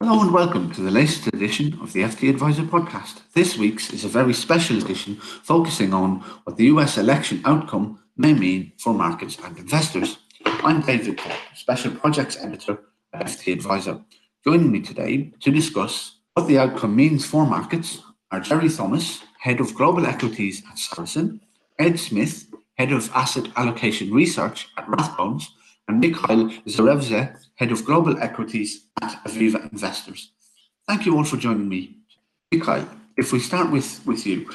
Hello and welcome to the latest edition of the FT Adviser podcast. This week's is a very special edition focusing on what the US election outcome may mean for markets and investors. I'm David Clark, Special Projects Editor at FT Adviser. Joining me today to discuss what the outcome means for markets are Jerry Thomas, Head of Global Equities at Saracen, Ed Smith, Head of Asset Allocation Research at Rathbones, and Mikhail Zverev, Head of Global Equities at Aviva Investors. Thank you all for joining me. Mikhail, if we start with, with you,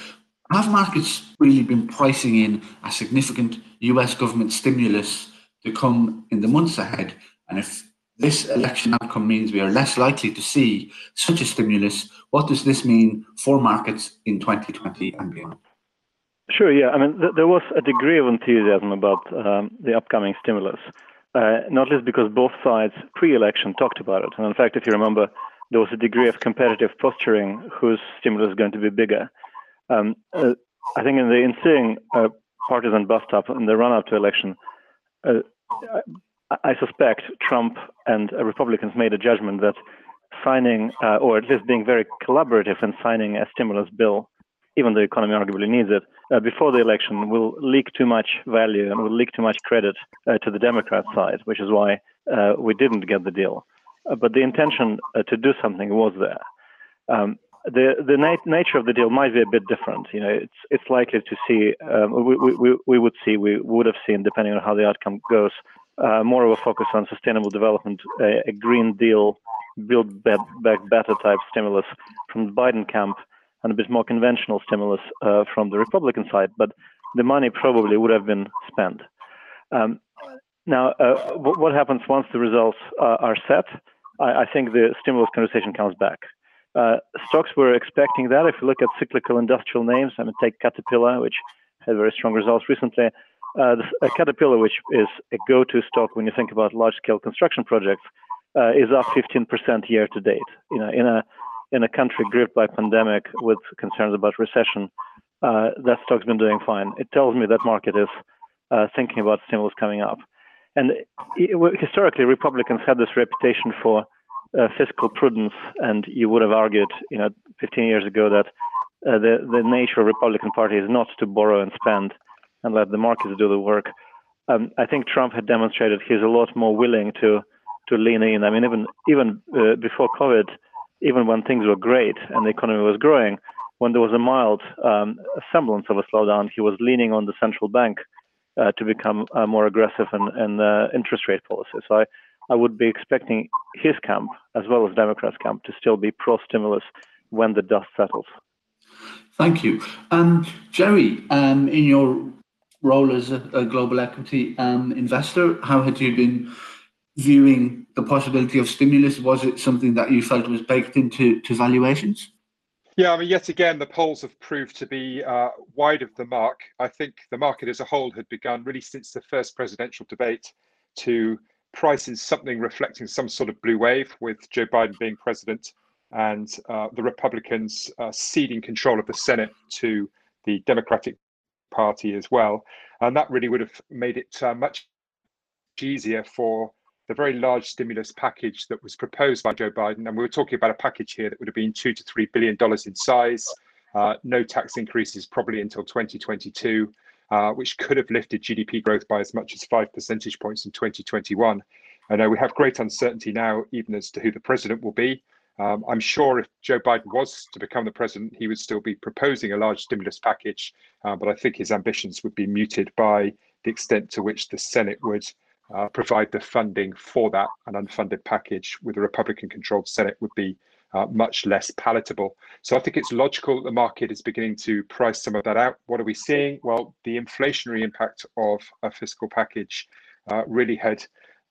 have markets really been pricing in a significant US government stimulus to come in the months ahead? And if this election outcome means we are less likely to see such a stimulus, what does this mean for markets in 2020 and beyond? Sure, yeah. I mean, th- there was a degree of enthusiasm about um, the upcoming stimulus uh, not least because both sides pre-election talked about it. And in fact, if you remember, there was a degree of competitive posturing whose stimulus is going to be bigger. Um, uh, I think in the ensuing uh, partisan bust-up in the run-up to election, uh, I suspect Trump and Republicans made a judgment that signing, uh, or at least being very collaborative in signing a stimulus bill, even the economy arguably needs it, uh, before the election will leak too much value and will leak too much credit uh, to the Democrat side, which is why uh, we didn't get the deal. Uh, but the intention uh, to do something was there. Um, the the nat- nature of the deal might be a bit different. You know, it's it's likely to see um, we, we we would see we would have seen depending on how the outcome goes uh, more of a focus on sustainable development, a, a Green Deal, Build Back Better type stimulus from the Biden camp and a bit more conventional stimulus uh, from the Republican side, but the money probably would have been spent. Um, now, uh, what happens once the results uh, are set? I, I, think the stimulus conversation comes back. Uh, stocks were expecting that. If you look at cyclical industrial names, I mean, take Caterpillar, which had very strong results recently. Uh, the, Caterpillar, which is a go-to stock when you think about large-scale construction projects, uh, is up 15% year to date. You know, in a in a country gripped by pandemic with concerns about recession, uh, that stock's been doing fine. It tells me that market is uh, thinking about stimulus coming up. And historically, Republicans had this reputation for uh, fiscal prudence, and you would have argued, you know, 15 years ago that uh, the the nature of Republican Party is not to borrow and spend and let the markets do the work. Um, I think Trump had demonstrated he's a lot more willing to to lean in. I mean, even even uh, before COVID, even when things were great and the economy was growing, when there was a mild um, semblance of a slowdown, he was leaning on the central bank uh, to become uh, more aggressive in, in uh, interest rate policy. So I, I would be expecting his camp, as well as Democrats' camp, to still be pro-stimulus when the dust settles. Thank you. Um, Jerry, um, in your role as a, a global equity um, investor, how had you been viewing the possibility of stimulus? Was it something that you felt was baked into to valuations? Yeah, I mean, yet again, the polls have proved to be uh, wide of the mark. I think the market as a whole had begun really since the first presidential debate to price in something reflecting some sort of blue wave, with Joe Biden being president and uh, the Republicans uh, ceding control of the Senate to the Democratic Party as well. And that really would have made it uh, much easier for the very large stimulus package that was proposed by Joe Biden, and we were talking about a package here that would have been two to three billion dollars in size, uh, no tax increases probably until 2022, uh, which could have lifted GDP growth by as much as five percentage points in 2021. I know we have great uncertainty now, even as to who the president will be. Um, I'm sure if Joe Biden was to become the president, he would still be proposing a large stimulus package, uh, but I think his ambitions would be muted by the extent to which the Senate would uh, provide the funding for that. An unfunded package with a Republican controlled Senate would be uh, much less palatable. So I think it's logical that the market is beginning to price some of that out. What are we seeing? Well, the inflationary impact of a fiscal package uh, really had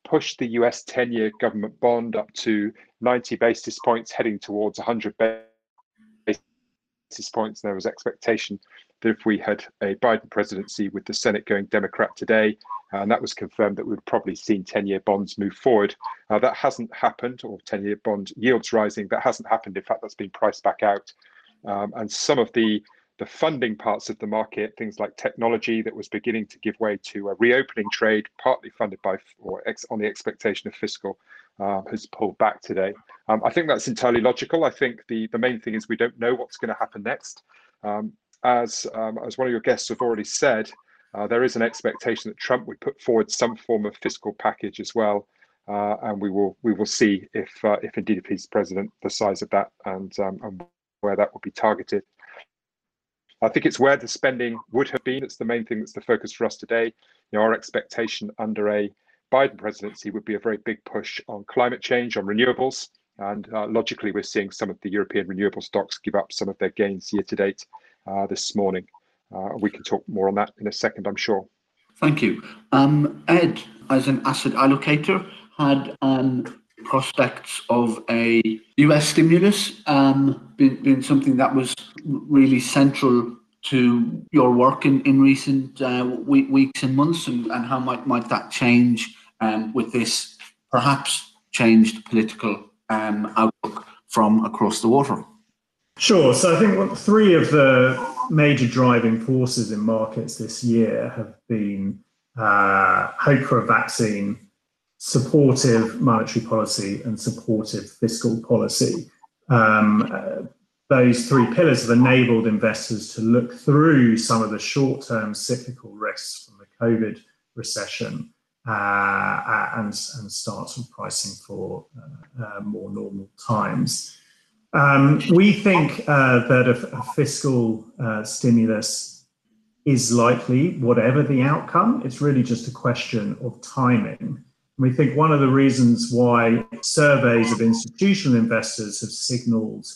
pushed the US 10 year government bond up to 90 basis points, heading towards 100 basis points. There was expectation that if we had a Biden presidency with the Senate going Democrat today, uh, and that was confirmed that we'd probably seen 10-year bonds move forward. Uh, that hasn't happened, or 10-year bond yields rising. That hasn't happened. In fact, that's been priced back out. Um, and some of the the funding parts of the market, things like technology that was beginning to give way to a reopening trade, partly funded by or ex, on the expectation of fiscal uh, has pulled back today. Um, I think that's entirely logical. I think the, the main thing is we don't know what's going to happen next. Um, as, um, as one of your guests have already said, uh, there is an expectation that Trump would put forward some form of fiscal package as well, uh, and we will we will see if uh, if indeed if he's president, the size of that and um, and where that will be targeted. I think it's where the spending would have been. It's the main thing that's the focus for us today. You know, our expectation under a Biden presidency would be a very big push on climate change, on renewables, and uh, logically, we're seeing some of the European renewable stocks give up some of their gains year to date uh, this morning. Uh, we can talk more on that in a second, I'm sure. Thank you. Um, Ed, as an asset allocator, had um, prospects of a US stimulus um, been, been something that was really central to your work in, in recent uh, week, weeks and months, and, and how might, might that change um, with this perhaps changed political um, outlook from across the water? Sure. So I think three of the major driving forces in markets this year have been uh, hope for a vaccine, supportive monetary policy, and supportive fiscal policy. Um, uh, those three pillars have enabled investors to look through some of the short term cyclical risks from the COVID recession uh, uh and, and start pricing for uh, uh, more normal times. Um, we think uh, that a, a fiscal uh, stimulus is likely, whatever the outcome. It's really just a question of timing. We think one of the reasons why surveys of institutional investors have signaled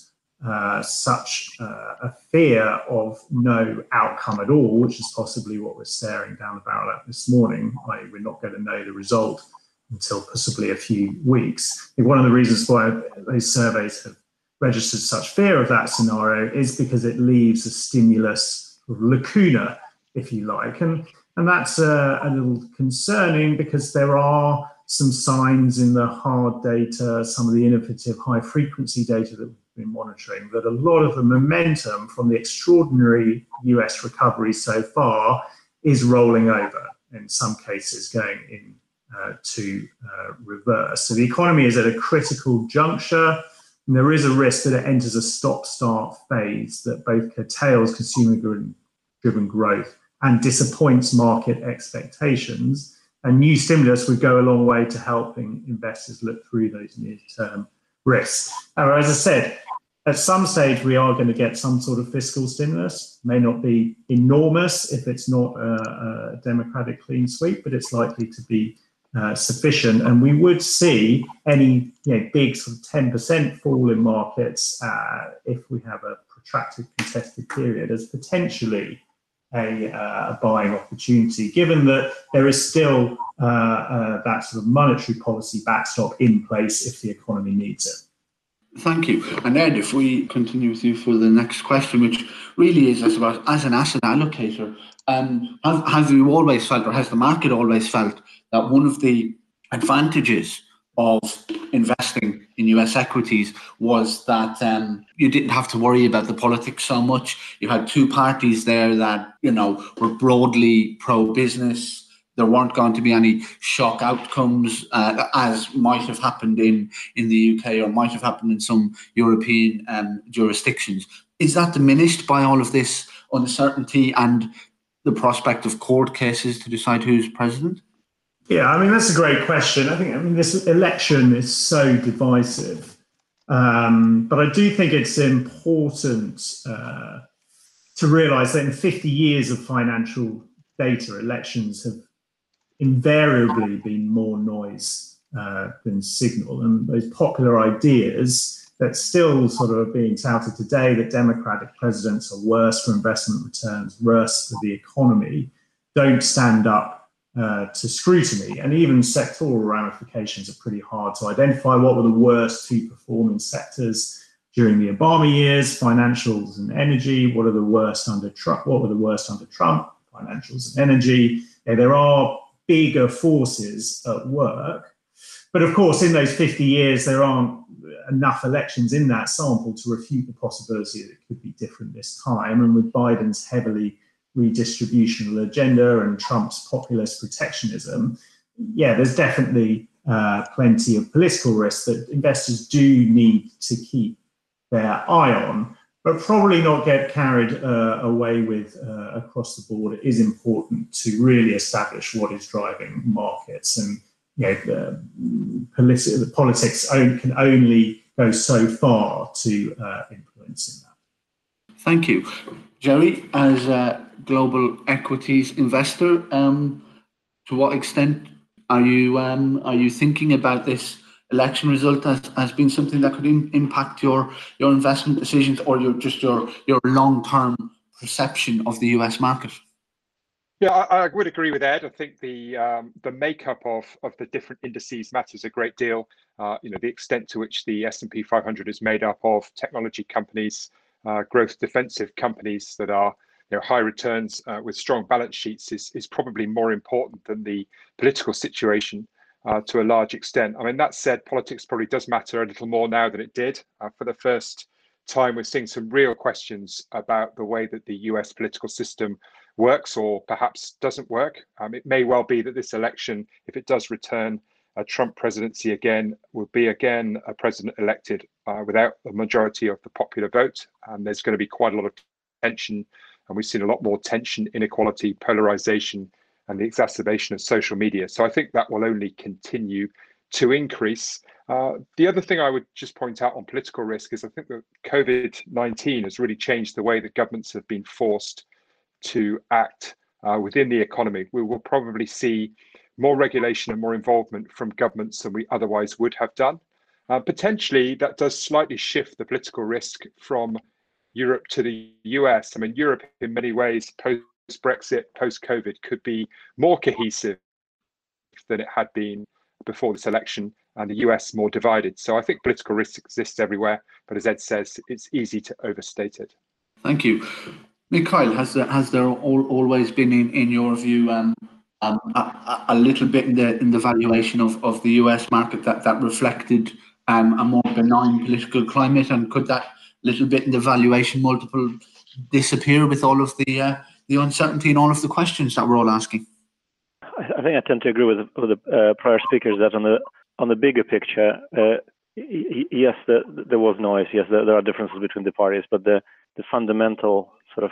uh, such uh, a fear of no outcome at all, which is possibly what we're staring down the barrel at this morning, i.e., we're not going to know the result until possibly a few weeks. one of the reasons why those surveys have registered such fear of that scenario is because it leaves a stimulus lacuna, if you like. And, and that's a, a little concerning because there are some signs in the hard data, some of the innovative high frequency data that we've been monitoring, that a lot of the momentum from the extraordinary US recovery so far is rolling over, in some cases going in uh, to uh, reverse. So the economy is at a critical juncture. And there is a risk that it enters a stop start phase that both curtails consumer driven growth and disappoints market expectations. And new stimulus would go a long way to helping investors look through those near term risks. However, as I said, at some stage we are going to get some sort of fiscal stimulus. May not be enormous if it's not a, a democratic clean sweep, but it's likely to be uh, sufficient, and we would see any you know, big sort of 10% fall in markets uh, if we have a protracted contested period as potentially a, uh, a buying opportunity, given that there is still uh, uh, that sort of monetary policy backstop in place if the economy needs it. Thank you. And Ed, if we continue with you for the next question, which really is, suppose, as an asset allocator, um, have, have you always felt, or has the market always felt, that one of the advantages of investing in US equities was that um, you didn't have to worry about the politics so much. You had two parties there that, you know, were broadly pro business. There weren't going to be any shock outcomes, uh, as might have happened in, in the UK or might have happened in some European um, jurisdictions. Is that diminished by all of this uncertainty and the prospect of court cases to decide who's president? Yeah, I mean that's a great question. I think I mean this election is so divisive, um, but I do think it's important uh, to realise that in 50 years of financial data, elections have invariably been more noise uh, than signal, and those popular ideas that still sort of are being touted today that Democratic presidents are worse for investment returns, worse for the economy, don't stand up uh, to scrutiny. And even sectoral ramifications are pretty hard to identify. What were the worst two performing sectors during the Obama years? Financials and energy. What are the worst under Trump? What were the worst under Trump? Financials and energy. Yeah, there are bigger forces at work. But of course, in those 50 years, there aren't enough elections in that sample to refute the possibility that it could be different this time. And with Biden's heavily redistributional agenda and Trump's populist protectionism, yeah, there's definitely uh, plenty of political risk that investors do need to keep their eye on, but probably not get carried uh, away with uh, across the board. It is important to really establish what is driving markets, and you know, the, politi- the politics can only go so far to uh, influencing that. Thank you, Jerry. As a global equities investor, um, to what extent are you um, are you thinking about this election result has, as being something that could in, impact your your investment decisions or your just your your long term perception of the US market? Yeah, I, I, would agree with Ed. I think the um, the makeup of of the different indices matters a great deal. Uh, you know, the extent to which the S and P 500 is made up of technology companies, uh, growth defensive companies that are you know, high returns uh, with strong balance sheets is is probably more important than the political situation uh, to a large extent. I mean, that said, politics probably does matter a little more now than it did. Uh, for the first time, we're seeing some real questions about the way that the US political system works or perhaps doesn't work. Um, it may well be that this election, if it does return a Trump presidency again, will be again a president elected uh, without a majority of the popular vote. And there's going to be quite a lot of tension. And we've seen a lot more tension, inequality, polarization and the exacerbation of social media. So I think that will only continue to increase. Uh, the other thing I would just point out on political risk is I think that COVID 19 has really changed the way that governments have been forced to act uh, within the economy. We will probably see more regulation and more involvement from governments than we otherwise would have done. Uh, potentially, that does slightly shift the political risk from Europe to the US. I mean, Europe, in many ways, post Brexit, post COVID, could be more cohesive than it had been before this election, and the US more divided. So I think political risk exists everywhere, but as Ed says, it's easy to overstate it. Thank you. Mikhail, has there, has there all, always been, in, in your view, um, um, a, a, little bit in the in the valuation of, of the US market that, that reflected um, a more benign political climate, and could that little bit in the valuation multiple disappear with all of the uh, the uncertainty and all of the questions that we're all asking? I think I tend to agree with, with the uh, prior speakers that on the on the bigger picture, uh, yes, the, there was noise. Yes, there, there, are differences between the parties, but the the fundamental sort of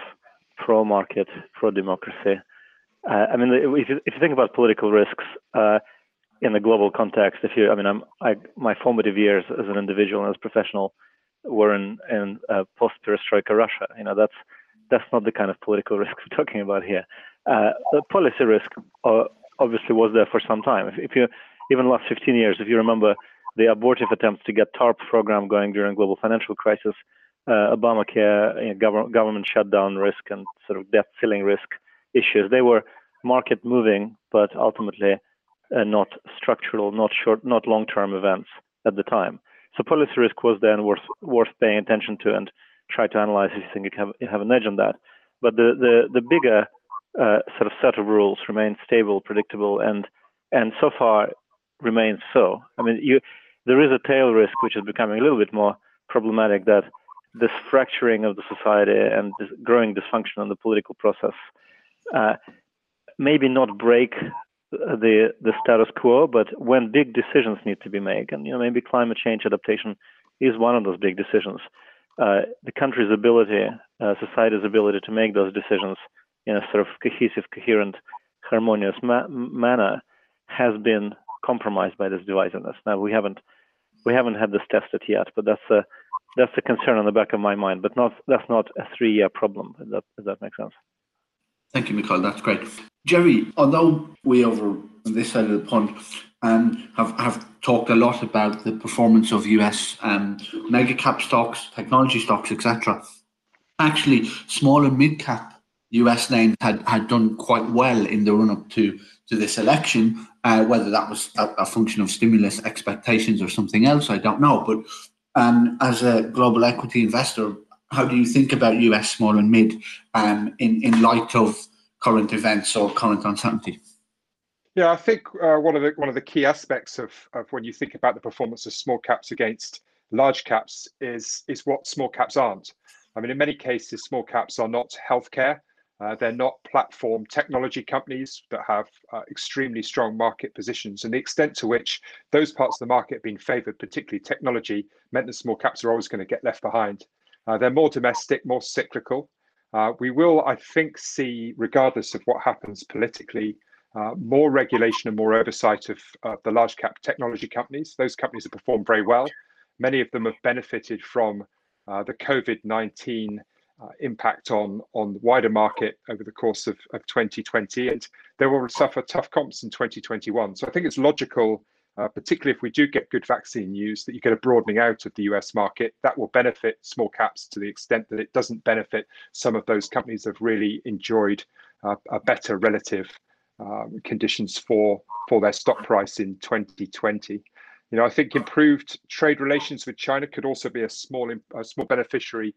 pro-market, pro-democracy. Uh, I mean, if you, if you think about political risks uh, in the global context, if you, I mean, I'm, I, my formative years as an individual and as a professional were in, in uh, post-perestroika Russia. You know, that's that's not the kind of political risk we're talking about here. Uh, the policy risk uh, obviously was there for some time. If, if, you even last 15 years, if you remember the abortive attempts to get TARP program going during global financial crisis, uh, Obamacare, you know, government, government shutdown risk, and sort of debt ceiling risk issues, they were market moving, but ultimately uh, not structural, not short, not long-term events at the time. So policy risk was then worth worth paying attention to and try to analyze if you think you have, you have an edge on that. But the the the bigger uh, sort of set of rules remains stable, predictable, and and so far remains so. I mean, you there is a tail risk which is becoming a little bit more problematic that this fracturing of the society and this growing dysfunction in the political process uh, maybe not break the the status quo, but when big decisions need to be made, and you know maybe climate change adaptation is one of those big decisions. Uh, the country's ability, uh, society's ability to make those decisions in a sort of cohesive, coherent, harmonious ma- manner has been compromised by this divisiveness. Now we haven't we haven't had this tested yet, but that's a that's a concern on the back of my mind. But not that's not a three year problem. If that if that makes sense. Thank you, Michael. That's great. Jerry, although we over on this side of the pond um, have, have talked a lot about the performance of US um, mega cap stocks, technology stocks, etc., actually small and mid cap US names had, had done quite well in the run up to, to this election. Uh, whether that was a, a, function of stimulus expectations or something else, I don't know. But um, as a global equity investor, how do you think about US small and mid um, in in light of current events or current uncertainty? Yeah, I think uh, one of the one of the key aspects of, of when you think about the performance of small caps against large caps is is what small caps aren't. I mean, in many cases, small caps are not healthcare. Uh, they're not platform technology companies that have uh, extremely strong market positions. And the extent to which those parts of the market have been favored, particularly technology, meant that small caps are always going to get left behind. Uh, they're more domestic, more cyclical. Uh, we will, I think, see, regardless of what happens politically, uh, more regulation and more oversight of the large cap technology companies. Those companies have performed very well. Many of them have benefited from the COVID 19 uh, impact on on the wider market over the course of, of 2020 and they will suffer tough comps in 2021 so i think it's logical uh, particularly if we do get good vaccine news that you get a broadening out of the us market that will benefit small caps to the extent that it doesn't benefit some of those companies that have really enjoyed uh, a better relative um, conditions for for their stock price in 2020 you know i think improved trade relations with china could also be a small a small beneficiary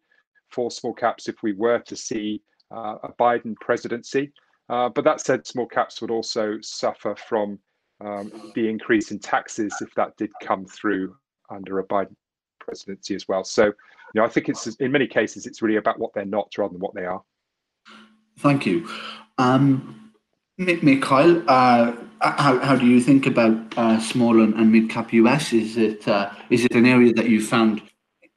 for small caps if we were to see uh, a Biden presidency. Uh, but that said, small caps would also suffer from um, the increase in taxes if that did come through under a Biden presidency as well. So, you know, I think it's in many cases it's really about what they're not rather than what they are. Thank you. Um, Mikhail, uh, how, how do you think about uh, small and, and mid cap US? Is it uh, is it an area that you found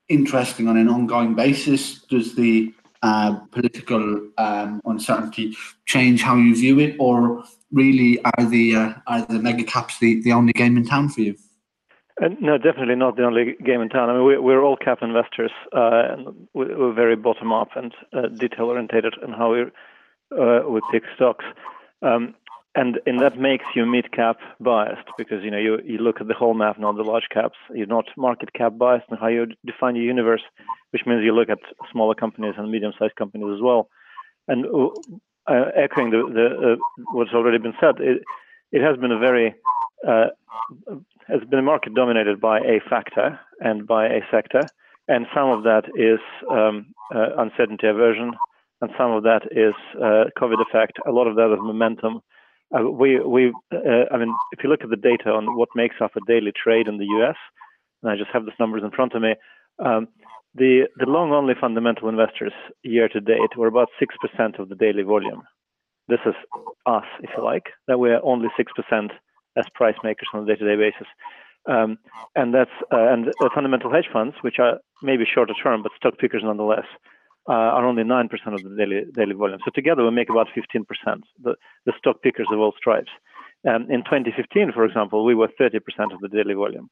interesting on an ongoing basis? Does the uh, political um, uncertainty change how you view it, or really are the uh, are the mega caps the, the only game in town for you? Uh, no, definitely not the only game in town. I mean, we, we're all cap investors, uh, and we're very bottom up and uh, detail orientated in how we uh, we pick stocks. Um, and and that makes you mid cap biased because you know you you look at the whole map, not the large caps. You're not market cap biased in how you define your universe, which means you look at smaller companies and medium sized companies as well. And uh, echoing the, the uh, what's already been said, it it has been a very uh, has been a market dominated by a factor and by a sector, and some of that is um, uh, uncertainty aversion, and some of that is uh, COVID effect. A lot of that is momentum uh, we, we, uh, I mean, if you look at the data on what makes up a daily trade in the U.S., and I just have these numbers in front of me, um, the the long-only fundamental investors year to date were about six percent of the daily volume. This is us, if you like, that we're only six percent as price makers on a day-to-day basis. Um, and that's uh, and uh, fundamental hedge funds, which are maybe shorter term but stock pickers nonetheless, are only 9% of the daily daily volume. So together we make about 15%, the, the stock pickers of all stripes. Um, in 2015, for example, we were 30% of the daily volume.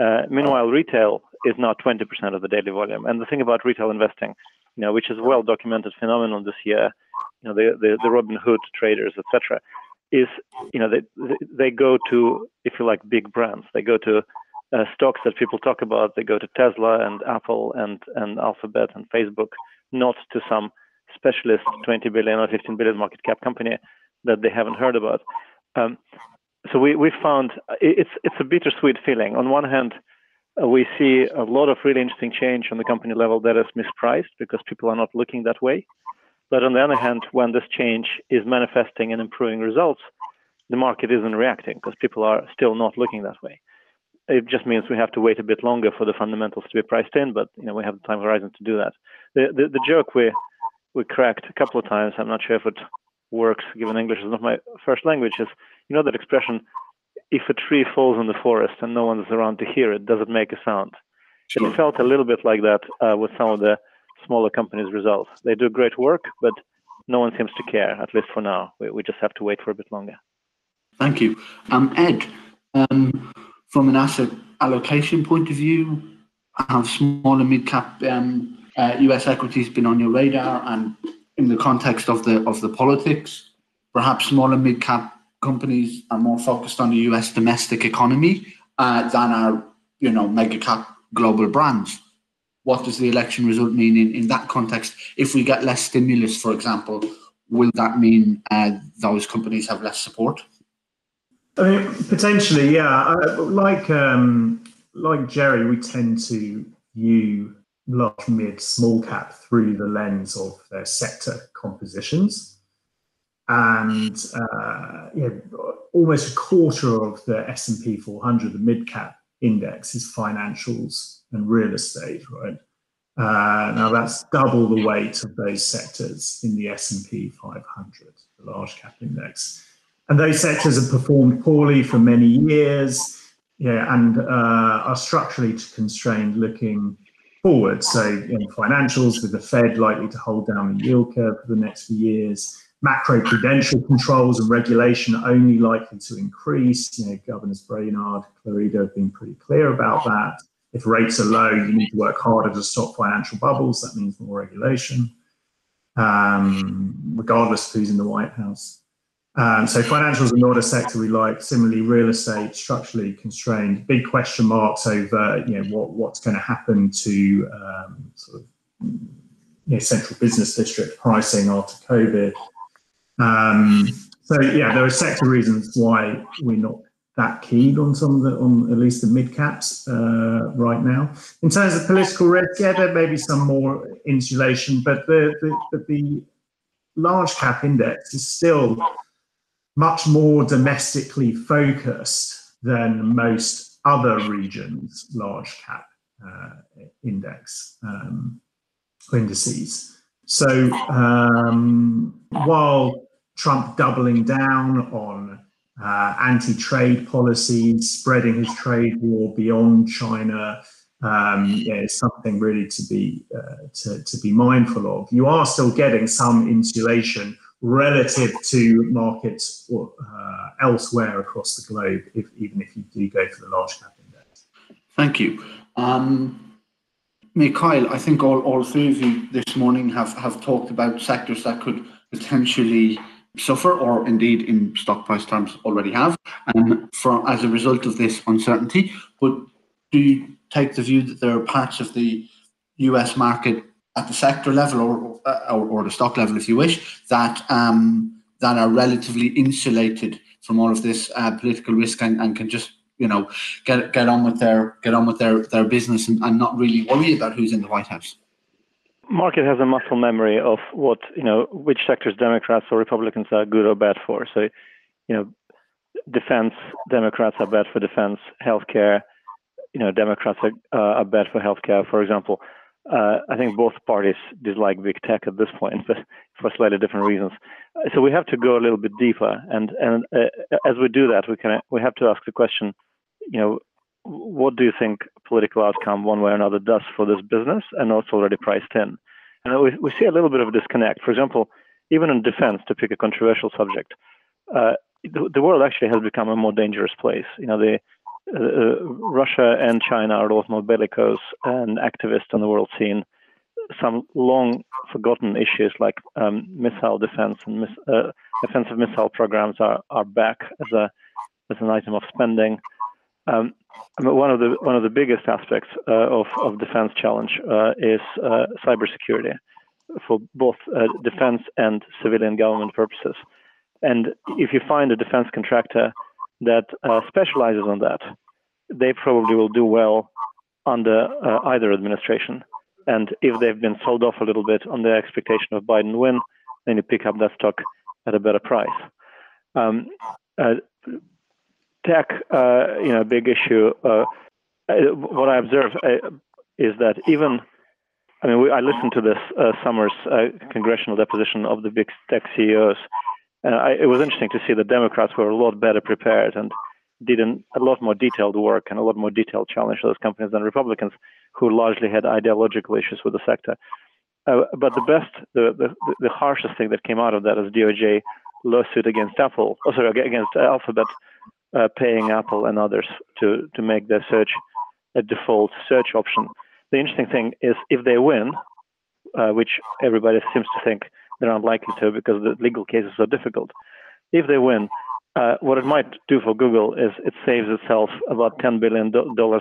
Uh, meanwhile, retail is now 20% of the daily volume. And the thing about retail investing, you know, which is a well-documented phenomenon this year, you know, the the, the Robin Hood traders, etc., is you know they they go to if you like big brands. They go to uh, stocks that people talk about. They go to Tesla and Apple and and Alphabet and Facebook not to some specialist 20 billion or 15 billion market cap company that they haven't heard about. Um, so we, we found it's it's a bittersweet feeling. On one hand, uh, we see a lot of really interesting change on the company level that is mispriced because people are not looking that way. But on the other hand, when this change is manifesting and improving results, the market isn't reacting because people are still not looking that way. It just means we have to wait a bit longer for the fundamentals to be priced in, but you know we have the time horizon to do that the, the, the joke we we cracked a couple of times. I'm not sure if it works, given English is not my first language. Is you know that expression? If a tree falls in the forest and no one's around to hear it, does it make a sound? Sure. It felt a little bit like that uh, with some of the smaller companies' results. They do great work, but no one seems to care, at least for now. We, we just have to wait for a bit longer. Thank you. Um, Ed, um, from an asset allocation point of view, have small and mid cap um, uh, US equities been on your radar, and in the context of the of the politics, perhaps small and mid cap companies are more focused on the US domestic economy uh, than our you know mega cap global brands. What does the election result mean in, in that context? If we get less stimulus, for example, will that mean uh, those companies have less support? I mean, potentially, yeah. Like um, like Jerry, we tend to view large, mid, small cap through the lens of their sector compositions. And uh, yeah, almost a quarter of the S&P 400, the mid cap index, is financials and real estate, right? Uh, now that's double the weight of those sectors in the S&P 500, the large cap index. And those sectors have performed poorly for many years, yeah, and uh, are structurally constrained looking forward. So know, financials with the Fed likely to hold down the yield curve for the next few years, macro prudential controls and regulation only likely to increase. You know, Governors Brainard, Clarida have been pretty clear about that if rates are low, you need to work harder to stop financial bubbles. That means more regulation, um, regardless of who's in the White House. Um, so financials are not a sector we like. Similarly, real estate structurally constrained. Big question marks over you know what what's going to happen to um, sort of you know, central business district pricing after COVID. Um, so yeah, there are sector reasons why we're not that keen on some of the, on at least the mid caps uh, right now. In terms of political risk, yeah, there may be some more insulation, but the, the, the large cap index is still much more domestically focused than most other regions' large cap uh, index um, indices. So um, while Trump doubling down on uh, anti-trade policies, spreading his trade war beyond China. Um, yeah, is something really to be uh, to, to be mindful of. You are still getting some insulation relative to markets uh, elsewhere across the globe, if, even if you do go for the large cap index. Thank you. Um, Mikhail, I think all, all three of you this morning have, have talked about sectors that could potentially suffer, or indeed in stock price terms already have, um, for, as a result of this uncertainty. But do you take the view that there are parts of the US market at the sector level or, or, or the stock level, if you wish, that um, that are relatively insulated from all of this uh, political risk and, and can just you know get get on with their get on with their their business and, and not really worry about who's in the White House market has a muscle memory of what you know which sectors Democrats or Republicans are good or bad for. So, you know, defense Democrats are bad for defense, healthcare, you know, Democrats are, uh, are bad for healthcare, for example. Uh, I think both parties dislike big tech at this point, but for slightly different reasons. So we have to go a little bit deeper, and and uh, as we do that, we can we have to ask the question, you know, what do you think political outcome, one way or another, does for this business, and what's already priced in? And we, we see a little bit of a disconnect. For example, even in defense, to pick a controversial subject, uh, the, the, world actually has become a more dangerous place. You know, the uh, Russia and China are lot more bellicose and activists on the world scene. Some long forgotten issues like um, missile defense and mis- uh, offensive missile programs are, are back as a as an item of spending. Um, one of the one of the biggest aspects uh, of of defense challenge uh, is uh, cybersecurity for both defense and civilian government purposes. And if you find a defense contractor that uh, specializes on that, they probably will do well under uh, either administration. And if they've been sold off a little bit on the expectation of Biden win, then you pick up that stock at a better price. Um, tech, uh, you know, big issue. Uh, what I observe uh, is that even, I mean, we, I listened to this uh, summer's uh, congressional deposition of the big tech CEOs, and I, it was interesting to see the Democrats were a lot better prepared and did an, a lot more detailed work and a lot more detailed challenge to those companies than Republicans, who largely had ideological issues with the sector. Uh, but the best, the, the, the harshest thing that came out of that is DOJ lawsuit against Apple, oh, sorry, against Alphabet uh, paying Apple and others to, to make their search a default search option. The interesting thing is if they win, uh, which everybody seems to think they're unlikely to because the legal cases are difficult. If they win, uh, what it might do for Google is it saves itself about $10 billion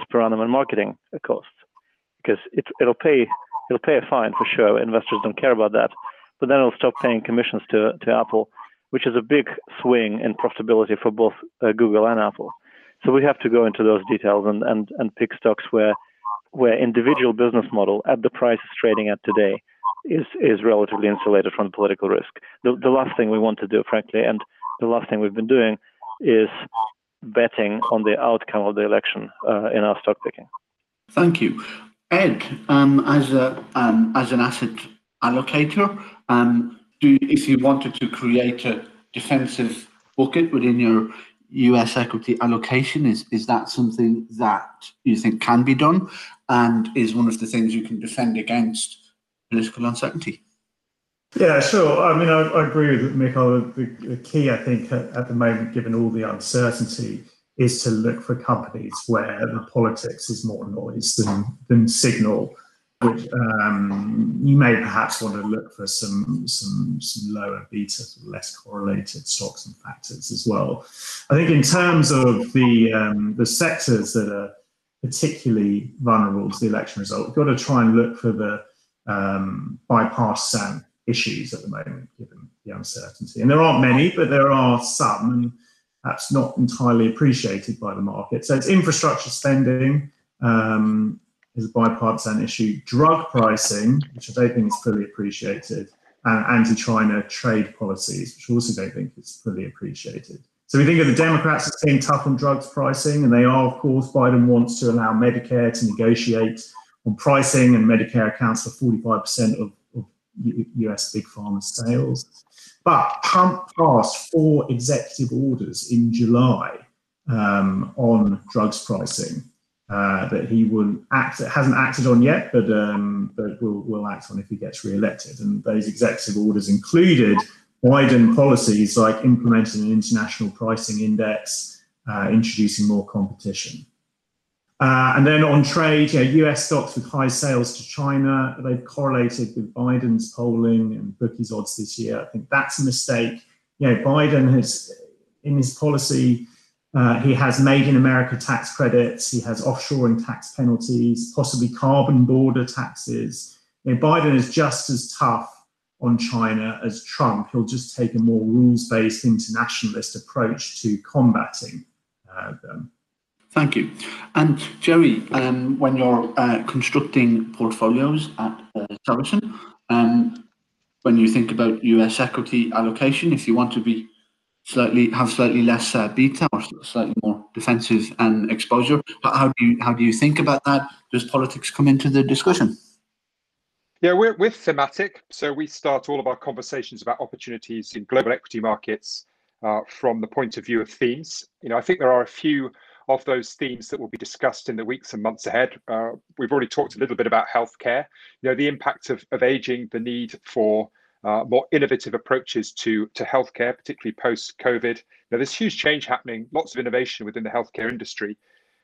per annum in marketing costs because it, it'll pay it'll pay a fine for sure. Investors don't care about that, but then it'll stop paying commissions to to Apple which is a big swing in profitability for both uh, Google and Apple. So we have to go into those details and, and, and pick stocks where where individual business model at the price it's trading at today is is relatively insulated from the political risk. The, the last thing we want to do, frankly, and the last thing we've been doing is betting on the outcome of the election uh, in our stock picking. Thank you. Ed, um, as a um, as an asset allocator, um, do if you wanted to create a defensive bucket within your US equity allocation, is is that something that you think can be done, and is one of the things you can defend against political uncertainty? Yeah, sure. I mean, I, I agree with Michael. The, the, key, I think, at, at the moment, given all the uncertainty, is to look for companies where the politics is more noise than, than signal. Which um, you may perhaps want to look for some some some lower beta, less correlated stocks and factors as well. I think in terms of the um, the sectors that are particularly vulnerable to the election result, we've got to try and look for the um, bipartisan issues at the moment, given the uncertainty. And there aren't many, but there are some, and perhaps not entirely appreciated by the market. So it's infrastructure spending um, is a bipartisan issue, drug pricing, which I don't think is fully appreciated, and anti-China trade policies, which I also don't think is fully appreciated. So we think of the Democrats as being tough on drugs pricing, and they are, of course, Biden wants to allow Medicare to negotiate on pricing, and Medicare accounts for 45% of US big pharma sales. But Trump passed four executive orders in July um, on drugs pricing uh, that he will act hasn't acted on yet, but um, but will will act on if he gets re-elected. And those executive orders included Biden policies like implementing an international pricing index, uh, introducing more competition. Uh, and then on trade, yeah, US stocks with high sales to China, they've correlated with Biden's polling and bookies odds this year. I think that's a mistake. You know, Biden has, in his policy, uh, he has made in America tax credits, he has offshoring tax penalties, possibly carbon border taxes. You know, Biden is just as tough on China as Trump. He'll just take a more rules based internationalist approach to combating uh, them. Thank you. And Jerry, um, when you're uh, constructing portfolios at uh, Saracen, um, when you think about US equity allocation, if you want to be slightly have slightly less uh, beta or slightly more defensive and exposure, how do you how do you think about that? Does politics come into the discussion? Yeah, we're, thematic. So we start all of our conversations about opportunities in global equity markets uh, from the point of view of themes. You know, I think there are a few of those themes that will be discussed in the weeks and months ahead. Uh, we've already talked a little bit about healthcare, you know, the impact of, of aging, the need for uh, more innovative approaches to, to healthcare, particularly post-COVID. Now, there's huge change happening, lots of innovation within the healthcare industry.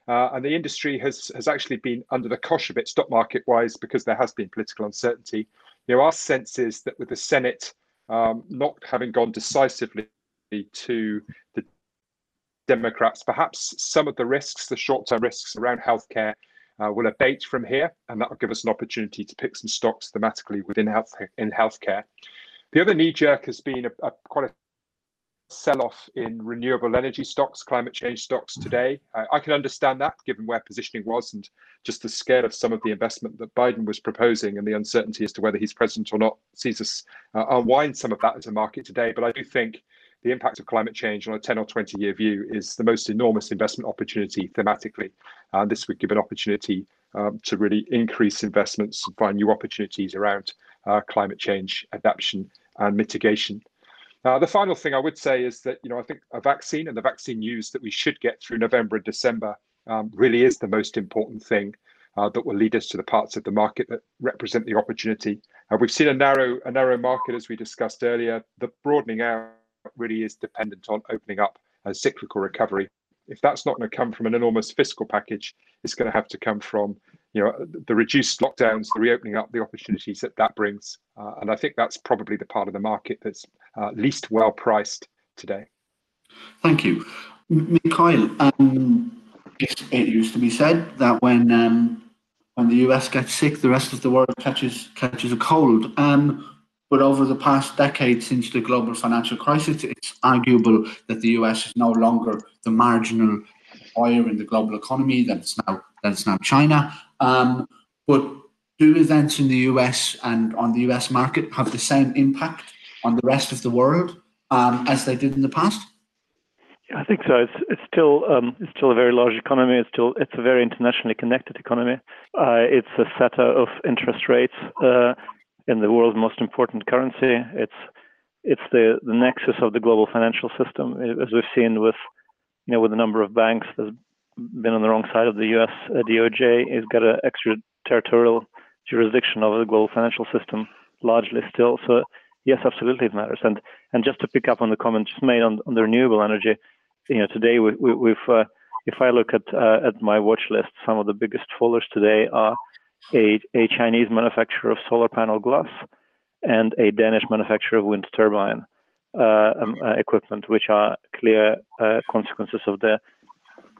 Uh, and the industry has, has actually been under the cosh a bit stock market wise because there has been political uncertainty. You know, our sense is that with the Senate um, not having gone decisively to the Democrats, perhaps some of the risks, the short term risks around healthcare, uh, will abate from here, and that will give us an opportunity to pick some stocks thematically within health in healthcare. The other knee jerk has been a, a quite a sell-off in renewable energy stocks, climate change stocks today. I, I can understand that, given where positioning was and just the scale of some of the investment that Biden was proposing and the uncertainty as to whether he's president or not sees us uh, unwind some of that as a market today. But I do think the impact of climate change on a 10 or 20 year view is the most enormous investment opportunity thematically. And this would give an opportunity um, to really increase investments and find new opportunities around uh, climate change adaptation and mitigation. Uh, the final thing I would say is that you know I think a vaccine and the vaccine news that we should get through November and December um, really is the most important thing uh, that will lead us to the parts of the market that represent the opportunity. Uh, we've seen a narrow a narrow market as we discussed earlier. The broadening out really is dependent on opening up a cyclical recovery. If that's not going to come from an enormous fiscal package, it's going to have to come from you know the reduced lockdowns, the reopening up, the opportunities that that brings. Uh, and I think that's probably the part of the market that's uh, least well priced today. Thank you, Mikhail. Um, it used to be said that when um, when the US gets sick, the rest of the world catches catches a cold. Um, but over the past decade since the global financial crisis, it's arguable that the US is no longer the marginal player in the global economy, that it's now that it's now China. Um, but do events in the US and on the US market have the same impact on the rest of the world um, as they did in the past? I think so. It's it's still um, it's still a very large economy. It's still it's a very internationally connected economy. Uh, it's a setter of interest rates uh, in the world's most important currency. It's it's the, the nexus of the global financial system, as we've seen with you know with a number of banks that's been on the wrong side of the U.S. Uh, DOJ. It's got an extraterritorial jurisdiction over the global financial system, largely still. So yes, absolutely it matters. And and just to pick up on the comment just made on, on the renewable energy, you know, today we, we, have uh, if I look at uh, at my watch list, some of the biggest fallers today are a, a Chinese manufacturer of solar panel glass and a Danish manufacturer of wind turbine uh, um, uh, equipment, which are clear uh, consequences of the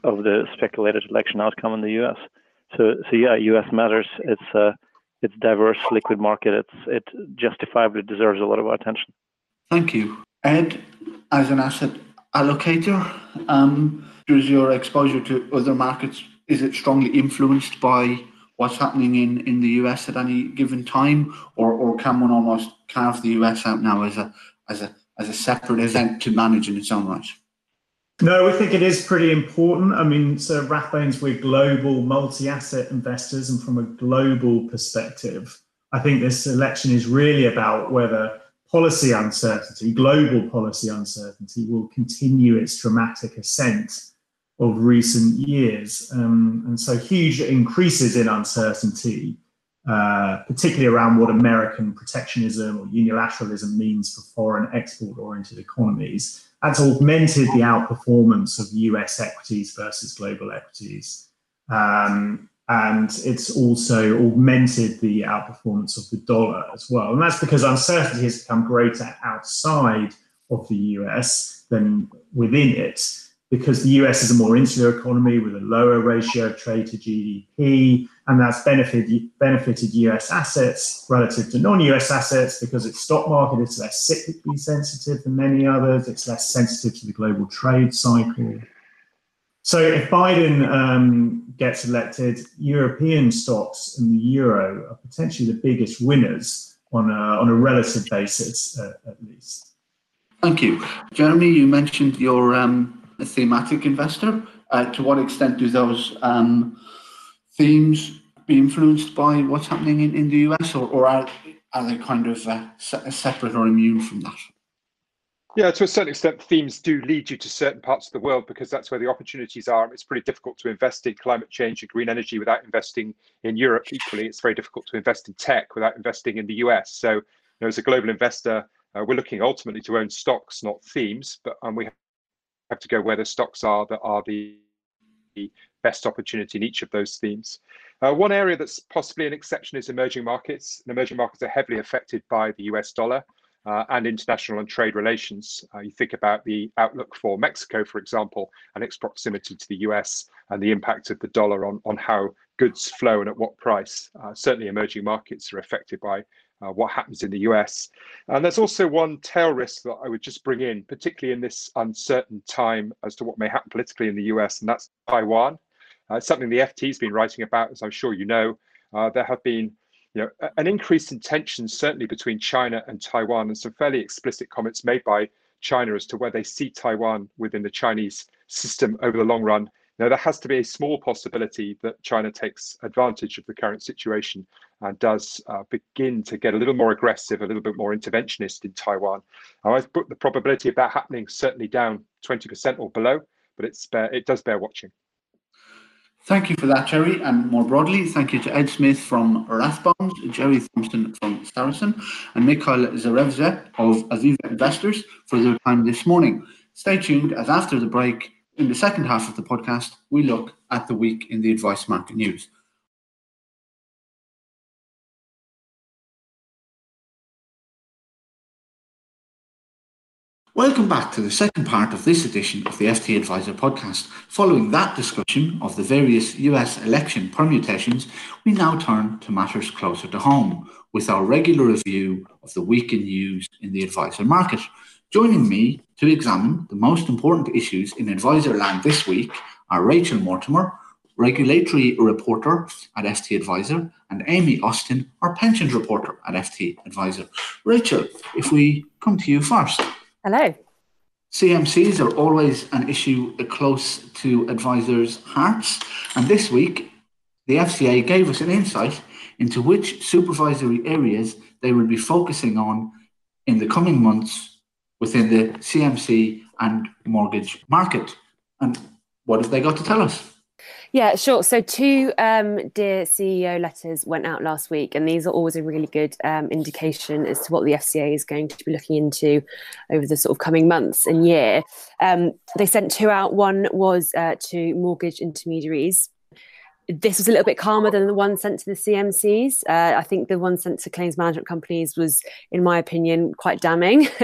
of the speculated election outcome in the U.S. So, so yeah, U.S. matters. It's a uh, it's diverse, liquid market. It's it justifiably deserves a lot of our attention. Thank you, Ed. As an asset allocator, um, does your exposure to other markets is it strongly influenced by what's happening in, in the US at any given time, or, or can one almost carve the US out now as a as a as a separate event to manage in its own right? No, we think it is pretty important. I mean, so Rathbones, we're global multi-asset investors, and from a global perspective, I think this election is really about whether policy uncertainty, global policy uncertainty, will continue its dramatic ascent of recent years. Um, and so huge increases in uncertainty, uh, particularly around what American protectionism or unilateralism means for foreign export oriented economies. That's augmented the outperformance of US equities versus global equities. Um, and it's also augmented the outperformance of the dollar as well. And that's because uncertainty has become greater outside of the US than within it because the US is a more insular economy with a lower ratio of trade to GDP, and that's benefited, benefited US assets relative to non US assets because its stock market is less cyclically sensitive than many others, it's less sensitive to the global trade cycle. So if Biden um, gets elected, European stocks and the euro are potentially the biggest winners on a, on a relative basis, uh, at least. Thank you. Jeremy, you mentioned your um, a thematic investor. Uh, to what extent do those um, themes be influenced by what's happening in, in the US, or, or are, are they kind of uh, separate or immune from that? Yeah, to a certain extent, themes do lead you to certain parts of the world because that's where the opportunities are. It's pretty difficult to invest in climate change and green energy without investing in Europe. Equally, it's very difficult to invest in tech without investing in the US. So, you know, as a global investor, uh, we're looking ultimately to own stocks, not themes, but um, we have to go where the stocks are that are the best opportunity in each of those themes. Uh, one area that's possibly an exception is emerging markets. And emerging markets are heavily affected by the US dollar uh, and international and trade relations. Uh, you think about the outlook for Mexico, for example, and its proximity to the US and the impact of the dollar on, on how goods flow and at what price. Uh, certainly, emerging markets are affected by uh, what happens in the US. And there's also one tail risk that I would just bring in, particularly in this uncertain time as to what may happen politically in the US, and that's Taiwan. Uh, something the FT has been writing about, as I'm sure you know. Uh, there have been you know, an increase in tensions, certainly between China and Taiwan, and some fairly explicit comments made by China as to where they see Taiwan within the Chinese system over the long run. Now, there has to be a small possibility that China takes advantage of the current situation and does uh, begin to get a little more aggressive, a little bit more interventionist in Taiwan. I've put the probability of that happening certainly down 20% or below, but it's it does bear watching. Thank you for that, Jerry. And more broadly, thank you to Ed Smith from Rathbones, Jerry Thompson from Sarasin, and Mikhail Zverev of Aviva Investors for their time this morning. Stay tuned as after the break, in the second half of the podcast, we look at the week in the advice market news. Welcome back to the second part of this edition of the FT Adviser podcast. Following that discussion of the various US election permutations, we now turn to matters closer to home with our regular review of the week in news in the advisor market. Joining me to examine the most important issues in advisor land this week are Rachel Mortimer, regulatory reporter at FT Adviser, and Amy Austin, our pensions reporter at FT Adviser. Rachel, if we come to you first. Hello. CMCs are always an issue close to advisors' hearts, and this week the FCA gave us an insight into which supervisory areas they will be focusing on in the coming months within the CMC and mortgage market. And what have they got to tell us? Yeah, sure. So, two um, Dear CEO letters went out last week, and these are always a really good um, indication as to what the FCA is going to be looking into over the sort of coming months and year. Um, they sent two out. One was uh, to mortgage intermediaries. This was a little bit calmer than the one sent to the CMCs. Uh, I think the one sent to claims management companies was, in my opinion, quite damning.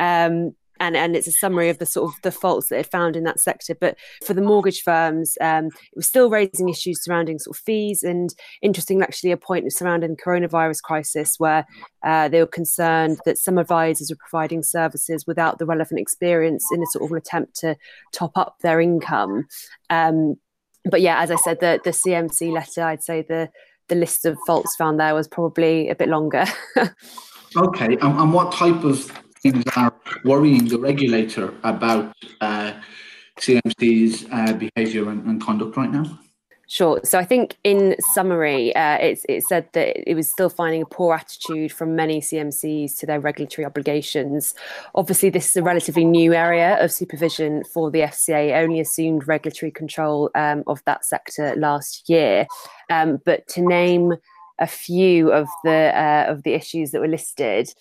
Um, and and it's a summary of the sort of the faults that it found in that sector. But for the mortgage firms, um, it was still raising issues surrounding sort of fees and interesting, actually, a point surrounding the coronavirus crisis where uh, they were concerned that some advisors were providing services without the relevant experience in a sort of attempt to top up their income. Um, but yeah, as I said, the the CMC letter, I'd say the the list of faults found there was probably a bit longer. okay, and, and what type of things are worrying the regulator about uh, CMC's uh, behaviour and, and, conduct right now? Sure. So I think in summary, uh, it's, it said that it was still finding a poor attitude from many CMCs to their regulatory obligations. Obviously, this is a relatively new area of supervision for the FCA. only assumed regulatory control um, of that sector last year. Um, but to name a few of the uh, of the issues that were listed,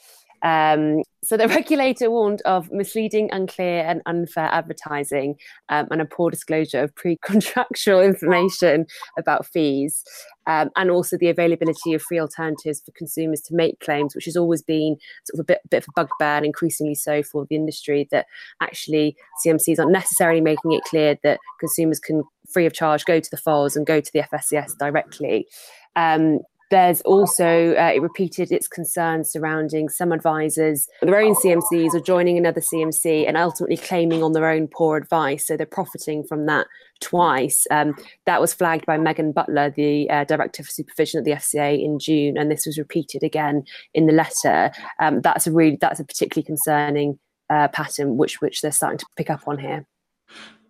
um, so the regulator warned of misleading, unclear, and unfair advertising um, and a poor disclosure of pre-contractual information about fees, um, and also the availability of free alternatives for consumers to make claims, which has always been sort of a bit, bit of a bugbear, and increasingly so for the industry. That actually CMCs aren't necessarily making it clear that consumers can free of charge go to the FOS and go to the FSCS directly. Um, there's also, uh, it repeated its concerns surrounding some advisors, their own CMCs, or joining another CMC and ultimately claiming on their own poor advice. So they're profiting from that twice. Um, that was flagged by Megan Butler, the uh, Director for Supervision at the FCA in June, and this was repeated again in the letter. Um, that's a really, that's a particularly concerning uh, pattern, which which they're starting to pick up on here.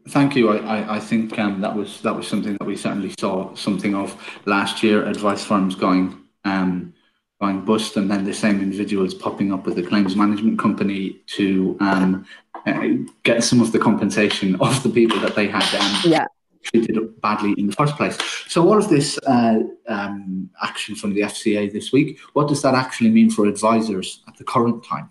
Thank you. I, I think um, that was that was something that we certainly saw something of last year. Advice firms going um, going bust, and then the same individuals popping up with a claims management company to um, uh, get some of the compensation of the people that they had um, yeah. treated badly in the first place. So all of this uh, um, action from the FCA this week, what does that actually mean for advisors at the current time?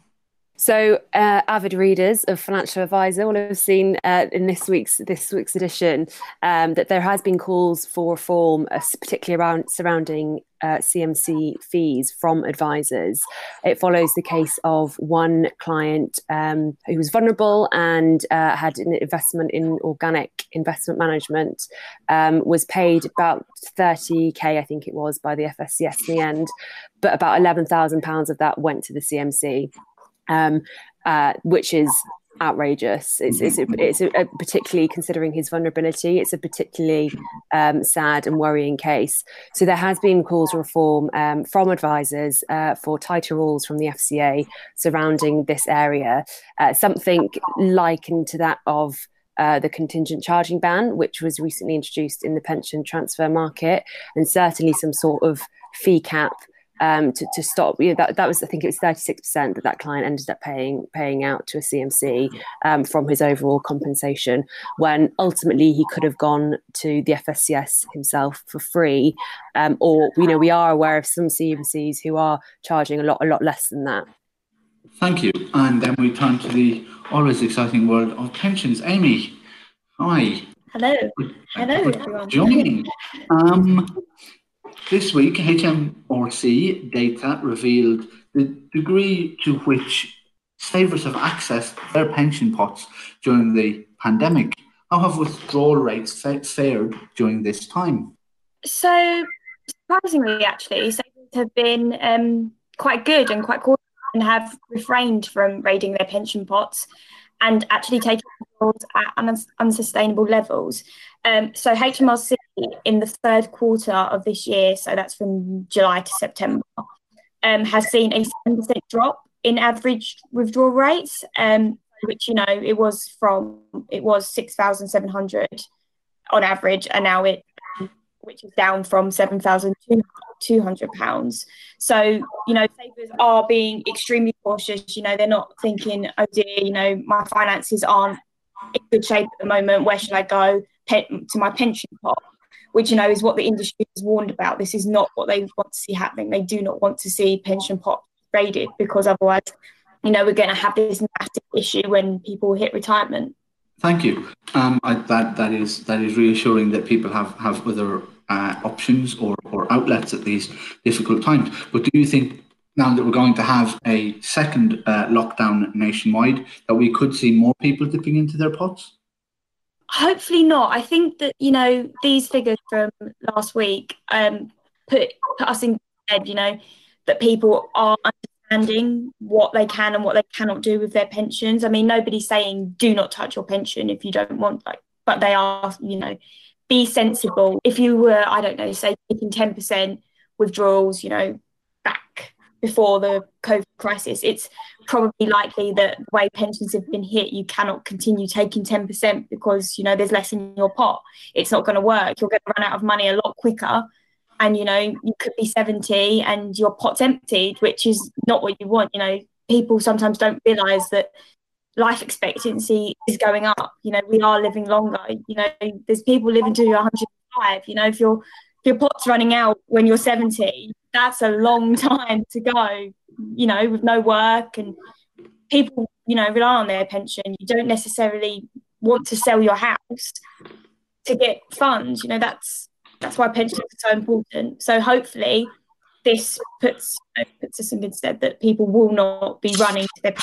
So, uh, avid readers of Financial Adviser will have seen uh, in this week's this week's edition um, that there has been calls for reform, uh, particularly around surrounding uh, CMC fees from advisors. It follows the case of one client um, who was vulnerable and uh, had an investment in organic investment management, um, was paid about 30k, I think it was, by the FSCS in the end, but about £11,000 of that went to the CMC um, uh, which is outrageous. It's it's, a, it's a, a particularly considering his vulnerability. It's a particularly um, sad and worrying case. So there has been calls for reform um, from advisors uh, for tighter rules from the FCA surrounding this area. Uh, something likened to that of. Uh, the contingent charging ban, which was recently introduced in the pension transfer market, and certainly some sort of fee cap um, to, to stop. You know, that, that was, I think it was 36% that that client ended up paying paying out to a CMC um, from his overall compensation, when ultimately he could have gone to the FSCS himself for free. Um, or, you know, we are aware of some CMCs who are charging a lot, a lot less than that. Thank you. And then we turn to the always exciting world of pensions. Amy, hi. Hello. Hello, everyone. Joining. Um, this week, HMRC data revealed the degree to which savers have accessed their pension pots during the pandemic. How have withdrawal rates fared during this time? So, surprisingly, actually, savers have been um, quite good and quite cautious and have refrained from raiding their pension pots and actually taking withdrawals at unsustainable levels. Um, so HMRC in the third quarter of this year, so that's from July to September, um, has seen a 7% drop in average withdrawal rates. Um, which you know it was from it was six thousand seven hundred on average, and now it which is down from seven thousand two hundred pounds. So you know savers are being extremely cautious. You know they're not thinking, oh dear, you know my finances aren't in good shape at the moment. Where should I go? to my pension pot which you know is what the industry has warned about. This is not what they want to see happening. They do not want to see pension pot raided because otherwise you know, we're going to have this massive issue when people hit retirement. Thank you. Um, I, that that is that is reassuring that people have have other uh, options or, or outlets at these difficult times. But do you think now that we're going to have a second uh, lockdown nationwide that we could see more people dipping into their pots? Hopefully not. I think that you know these figures from last week um, put put us in head. You know that people are understanding what they can and what they cannot do with their pensions. I mean, nobody's saying do not touch your pension if you don't want, like, but they are, you know, be sensible. If you were, I don't know, say taking 10% withdrawals, you know, before the COVID crisis, it's probably likely that the way pensions have been hit, you cannot continue taking 10% because, you know, there's less in your pot. It's not going to work. You're going to run out of money a lot quicker and you know you could be 70 and your pot's emptied which is not what you want you know people sometimes don't realize that life expectancy is going up you know we are living longer you know there's people living to 105 you know if your if your pot's running out when you're 70 that's a long time to go you know with no work and people you know rely on their pension you don't necessarily want to sell your house to get funds you know that's that's why pensions are so important. So hopefully, this puts you know, puts us in good stead that people will not be running to their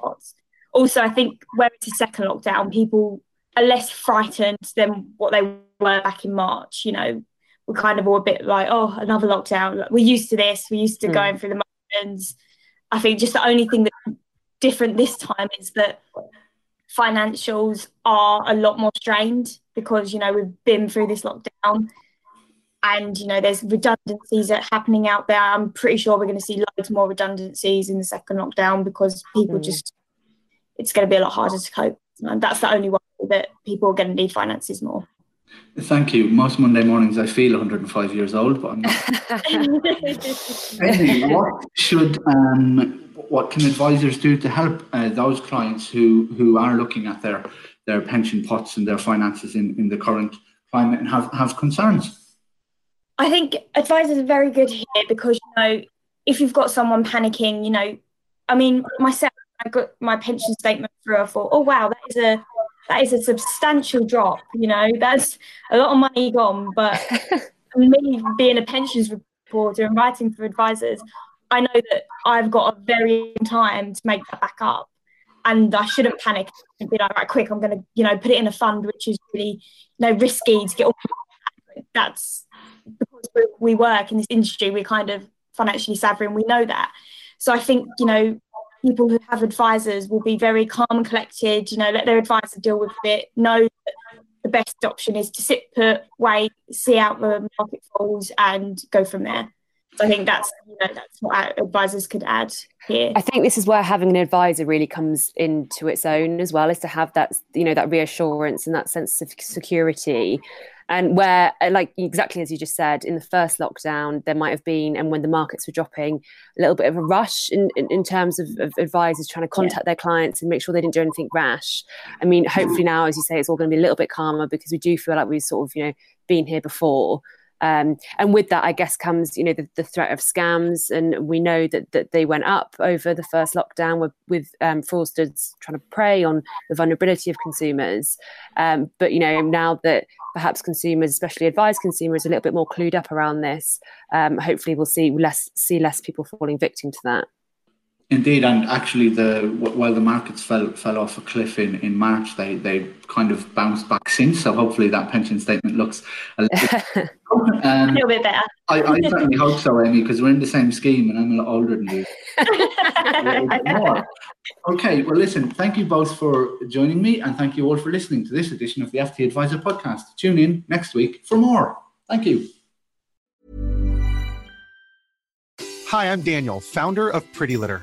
pots. Also, I think where it's a second lockdown, people are less frightened than what they were back in March. You know, we're kind of all a bit like, oh, another lockdown. We're used to this. We're used to mm. going through the motions. I think just the only thing that's different this time is that financials are a lot more strained because you know we've been through this lockdown and you know there's redundancies that are happening out there i'm pretty sure we're going to see loads more redundancies in the second lockdown because people mm. just it's going to be a lot harder to cope and that's the only way that people are going to need finances more Thank you. Most Monday mornings I feel 105 years old, but I'm not. anyway, what should um, what can advisors do to help uh, those clients who who are looking at their their pension pots and their finances in, in the current climate and have, have concerns? I think advisors are very good here because you know if you've got someone panicking, you know, I mean myself, I got my pension statement through. I thought, oh wow, that is a that is a substantial drop. You know, that's a lot of money gone. But me being a pensions reporter and writing for advisors, I know that I've got a very time to make that back up. And I shouldn't panic and be like, right, quick, I'm going to, you know, put it in a fund which is really, you know, risky to get all. That's because we work in this industry, we're kind of financially savvy and we know that. So I think, you know, people who have advisors will be very calm and collected, you know, let their advisor deal with it, know that the best option is to sit put, wait, see out the market falls and go from there. So I think that's you know that's what advisors could add here. I think this is where having an advisor really comes into its own as well, is to have that you know that reassurance and that sense of security and where uh, like exactly as you just said in the first lockdown there might have been and when the markets were dropping a little bit of a rush in, in, in terms of, of, advisors trying to contact yeah. their clients and make sure they didn't do anything rash i mean hopefully now as you say it's all going to be a little bit calmer because we do feel like we've sort of you know been here before um, and with that, I guess comes you know the, the, threat of scams, and we know that that they went up over the first lockdown with with um, fraudsters trying to prey on the vulnerability of consumers. Um, but you know now that perhaps consumers, especially advised consumers, are a little bit more clued up around this, um, hopefully we'll see less see less people falling victim to that. Indeed, and actually, the while the markets fell fell off a cliff in, in March, they they kind of bounced back since. So hopefully, that pension statement looks a little, bit, um, a little bit better. I, I certainly hope so, Amy, because we're in the same scheme, and I'm a lot older than you. okay, well, listen. Thank you both for joining me, and thank you all for listening to this edition of the FT Adviser podcast. Tune in next week for more. Thank you. Hi, I'm Daniel, founder of Pretty Litter.